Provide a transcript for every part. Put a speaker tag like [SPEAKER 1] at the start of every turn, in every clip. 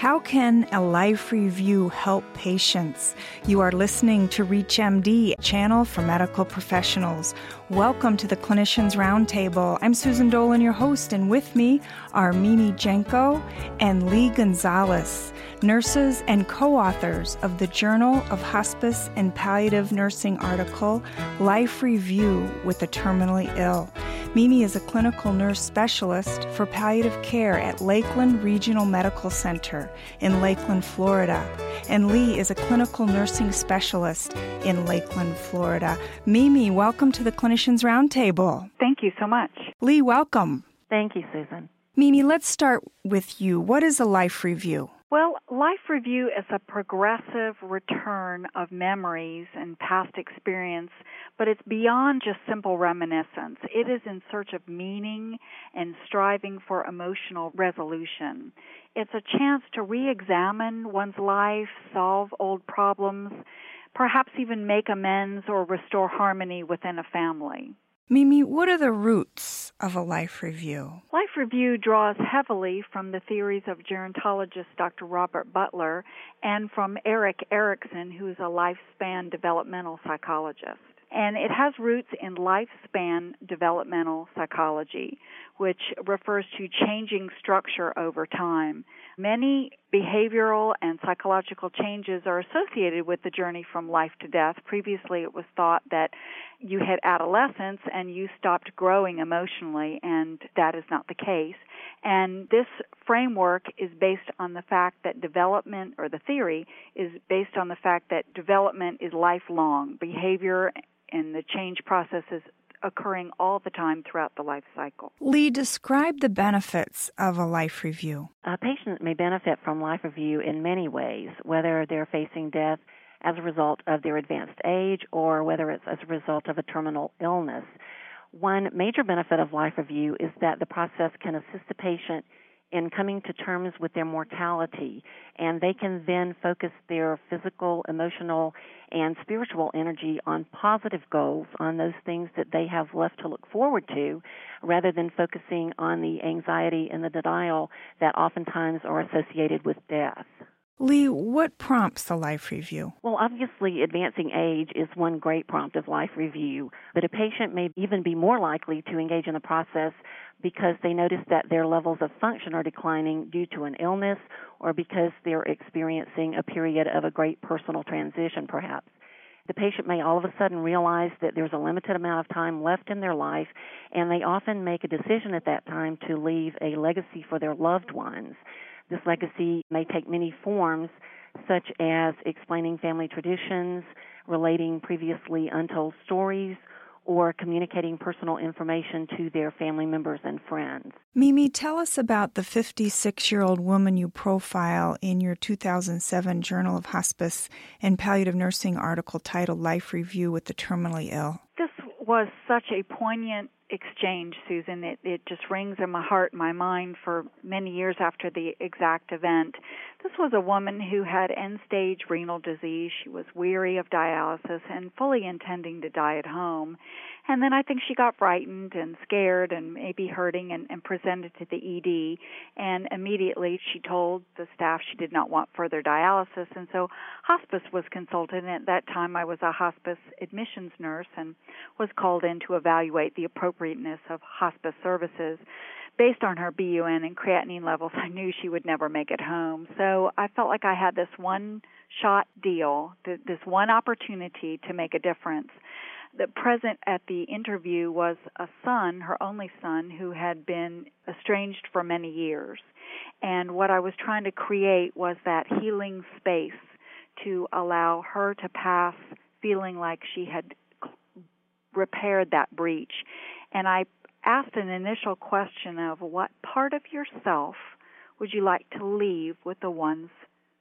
[SPEAKER 1] How can a life review help patients? You are listening to ReachMD, channel for medical professionals. Welcome to the Clinicians Roundtable. I'm Susan Dolan, your host, and with me are Mimi Jenko and Lee Gonzalez, nurses and co authors of the Journal of Hospice and Palliative Nursing article, Life Review with the Terminally Ill. Mimi is a clinical nurse specialist for palliative care at Lakeland Regional Medical Center in Lakeland, Florida. And Lee is a clinical nursing specialist in Lakeland, Florida. Mimi, welcome to the Clinicians Roundtable.
[SPEAKER 2] Thank you so much.
[SPEAKER 1] Lee, welcome.
[SPEAKER 3] Thank you, Susan.
[SPEAKER 1] Mimi, let's start with you. What is a life review?
[SPEAKER 2] Well, life review is a progressive return of memories and past experience, but it's beyond just simple reminiscence. It is in search of meaning and striving for emotional resolution. It's a chance to re examine one's life, solve old problems, perhaps even make amends or restore harmony within a family.
[SPEAKER 1] Mimi, what are the roots of a life review?
[SPEAKER 2] Life review draws heavily from the theories of gerontologist Dr. Robert Butler and from Erik Erikson, who is a lifespan developmental psychologist. And it has roots in lifespan developmental psychology, which refers to changing structure over time. Many behavioral and psychological changes are associated with the journey from life to death. Previously, it was thought that you had adolescence and you stopped growing emotionally, and that is not the case. And this framework is based on the fact that development, or the theory, is based on the fact that development is lifelong. Behavior and the change process is occurring all the time throughout the life cycle.
[SPEAKER 1] Lee, describe the benefits of a life review.
[SPEAKER 3] A patient may benefit from life review in many ways, whether they're facing death as a result of their advanced age or whether it's as a result of a terminal illness. One major benefit of life review is that the process can assist the patient in coming to terms with their mortality, and they can then focus their physical, emotional, and spiritual energy on positive goals, on those things that they have left to look forward to, rather than focusing on the anxiety and the denial that oftentimes are associated with death.
[SPEAKER 1] Lee, what prompts the life review?
[SPEAKER 3] Well, obviously, advancing age is one great prompt of life review, but a patient may even be more likely to engage in the process because they notice that their levels of function are declining due to an illness or because they're experiencing a period of a great personal transition, perhaps. The patient may all of a sudden realize that there's a limited amount of time left in their life, and they often make a decision at that time to leave a legacy for their loved ones. This legacy may take many forms, such as explaining family traditions, relating previously untold stories, or communicating personal information to their family members and friends.
[SPEAKER 1] Mimi, tell us about the 56 year old woman you profile in your 2007 Journal of Hospice and Palliative Nursing article titled Life Review with the Terminally Ill.
[SPEAKER 2] This was such a poignant exchange, Susan. It, it just rings in my heart my mind for many years after the exact event. This was a woman who had end stage renal disease. She was weary of dialysis and fully intending to die at home. And then I think she got frightened and scared and maybe hurting and, and presented to the ED. And immediately she told the staff she did not want further dialysis. And so hospice was consulted. And at that time I was a hospice admissions nurse and was called in to evaluate the appropriateness of hospice services based on her BUN and creatinine levels, I knew she would never make it home. So I felt like I had this one shot deal, this one opportunity to make a difference the present at the interview was a son, her only son, who had been estranged for many years. And what I was trying to create was that healing space to allow her to pass feeling like she had repaired that breach. And I asked an initial question of what part of yourself would you like to leave with the ones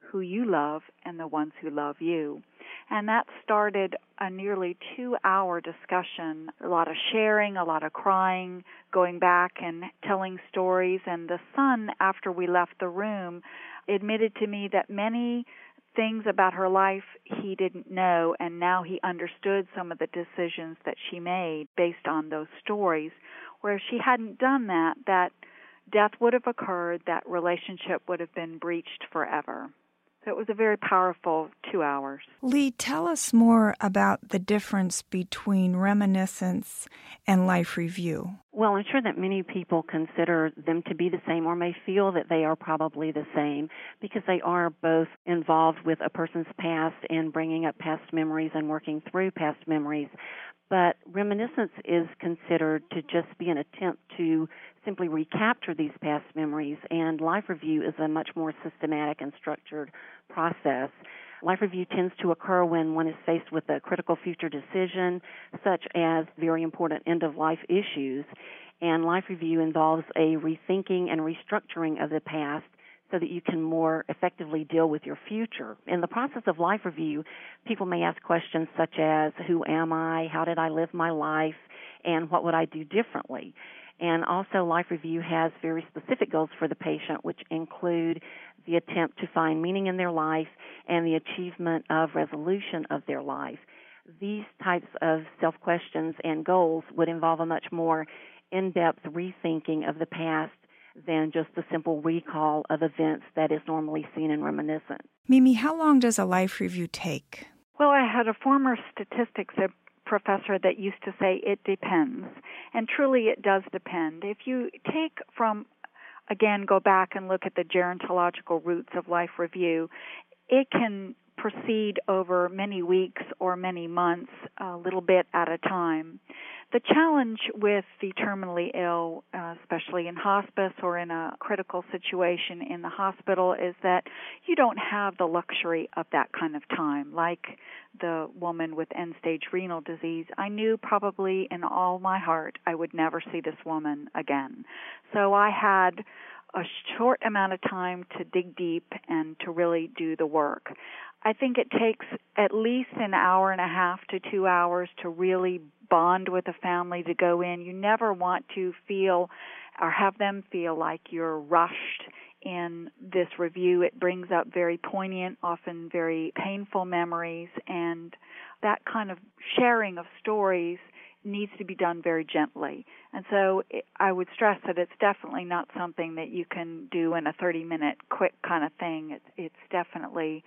[SPEAKER 2] who you love and the ones who love you? And that started a nearly two hour discussion, a lot of sharing, a lot of crying, going back and telling stories. And the son, after we left the room, admitted to me that many things about her life he didn't know, and now he understood some of the decisions that she made based on those stories. Where if she hadn't done that, that death would have occurred, that relationship would have been breached forever. It was a very powerful two hours.
[SPEAKER 1] Lee, tell us more about the difference between reminiscence and life review.
[SPEAKER 3] Well, I'm sure that many people consider them to be the same or may feel that they are probably the same because they are both involved with a person's past and bringing up past memories and working through past memories. But reminiscence is considered to just be an attempt to simply recapture these past memories, and life review is a much more systematic and structured process. Life review tends to occur when one is faced with a critical future decision, such as very important end of life issues. And life review involves a rethinking and restructuring of the past so that you can more effectively deal with your future. In the process of life review, people may ask questions such as Who am I? How did I live my life? And what would I do differently? And also, Life Review has very specific goals for the patient, which include the attempt to find meaning in their life and the achievement of resolution of their life. These types of self questions and goals would involve a much more in depth rethinking of the past than just the simple recall of events that is normally seen in reminiscence.
[SPEAKER 1] Mimi, how long does a life review take?
[SPEAKER 2] Well, I had a former statistics professor that used to say it depends. And truly, it does depend. If you take from, again, go back and look at the gerontological roots of life review, it can proceed over many weeks or many months, a little bit at a time. The challenge with the terminally ill, uh, especially in hospice or in a critical situation in the hospital, is that you don't have the luxury of that kind of time. Like the woman with end stage renal disease, I knew probably in all my heart I would never see this woman again. So I had a short amount of time to dig deep and to really do the work. I think it takes at least an hour and a half to two hours to really bond with a family to go in. You never want to feel or have them feel like you're rushed in this review. It brings up very poignant, often very painful memories, and that kind of sharing of stories needs to be done very gently. And so I would stress that it's definitely not something that you can do in a 30 minute quick kind of thing. It's, it's definitely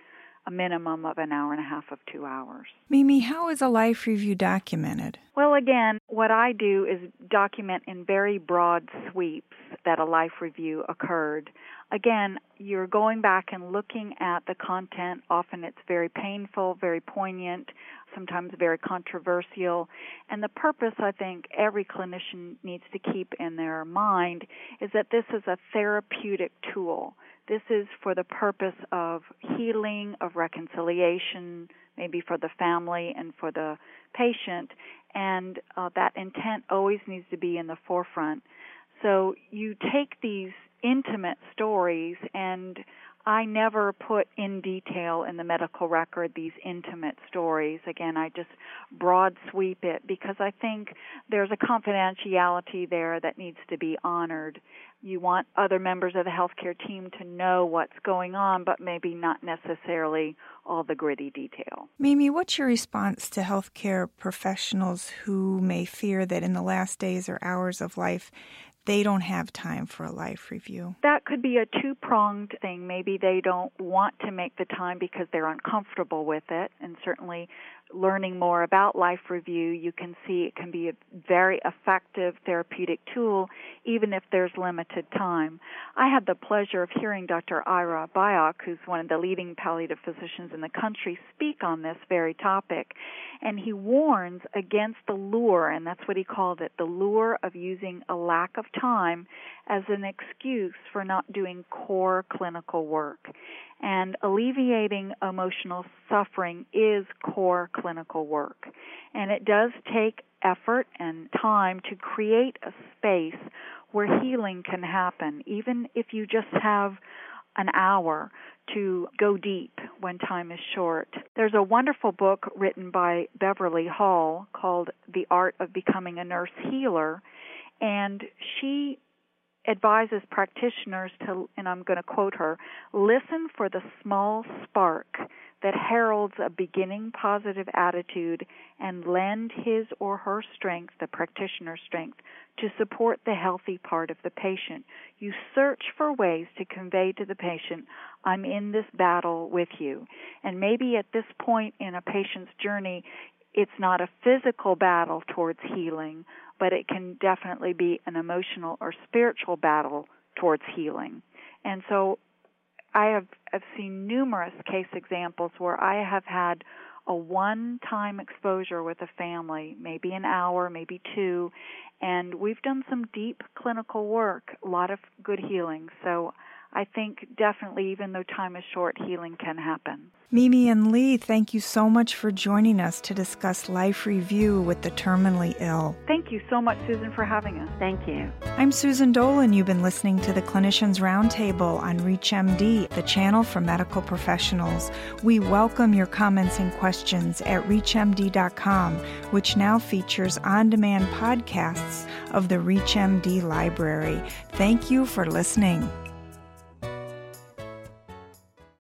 [SPEAKER 2] a minimum of an hour and a half of two hours.
[SPEAKER 1] Mimi, how is a life review documented?
[SPEAKER 2] Well, again, what I do is document in very broad sweeps that a life review occurred. Again, you're going back and looking at the content. Often it's very painful, very poignant, sometimes very controversial. And the purpose, I think, every clinician needs to keep in their mind is that this is a therapeutic tool this is for the purpose of healing, of reconciliation, maybe for the family and for the patient, and uh, that intent always needs to be in the forefront. So you take these intimate stories and I never put in detail in the medical record these intimate stories. Again, I just broad sweep it because I think there's a confidentiality there that needs to be honored. You want other members of the healthcare team to know what's going on, but maybe not necessarily all the gritty detail.
[SPEAKER 1] Mimi, what's your response to healthcare professionals who may fear that in the last days or hours of life they don't have time for a life review?
[SPEAKER 2] That could be a two pronged thing. Maybe they don't want to make the time because they're uncomfortable with it, and certainly learning more about life review, you can see it can be a very effective therapeutic tool even if there's limited time. I had the pleasure of hearing Dr. Ira Byock, who's one of the leading palliative physicians in the country, speak on this very topic. And he warns against the lure, and that's what he called it, the lure of using a lack of time as an excuse for not doing core clinical work. And alleviating emotional suffering is core clinical work. And it does take effort and time to create a space where healing can happen, even if you just have an hour to go deep when time is short. There's a wonderful book written by Beverly Hall called The Art of Becoming a Nurse Healer, and she advises practitioners to, and I'm going to quote her, listen for the small spark that heralds a beginning positive attitude and lend his or her strength, the practitioner's strength, to support the healthy part of the patient. You search for ways to convey to the patient, I'm in this battle with you. And maybe at this point in a patient's journey, it's not a physical battle towards healing, but it can definitely be an emotional or spiritual battle towards healing. And so I have have seen numerous case examples where I have had a one time exposure with a family, maybe an hour, maybe two, and we've done some deep clinical work, a lot of good healing. So I think definitely, even though time is short, healing can happen.
[SPEAKER 1] Mimi and Lee, thank you so much for joining us to discuss life review with the terminally ill.
[SPEAKER 2] Thank you so much, Susan, for having us.
[SPEAKER 3] Thank you.
[SPEAKER 1] I'm Susan Dolan. You've been listening to the Clinicians Roundtable on ReachMD, the channel for medical professionals. We welcome your comments and questions at ReachMD.com, which now features on demand podcasts of the ReachMD library. Thank you for listening.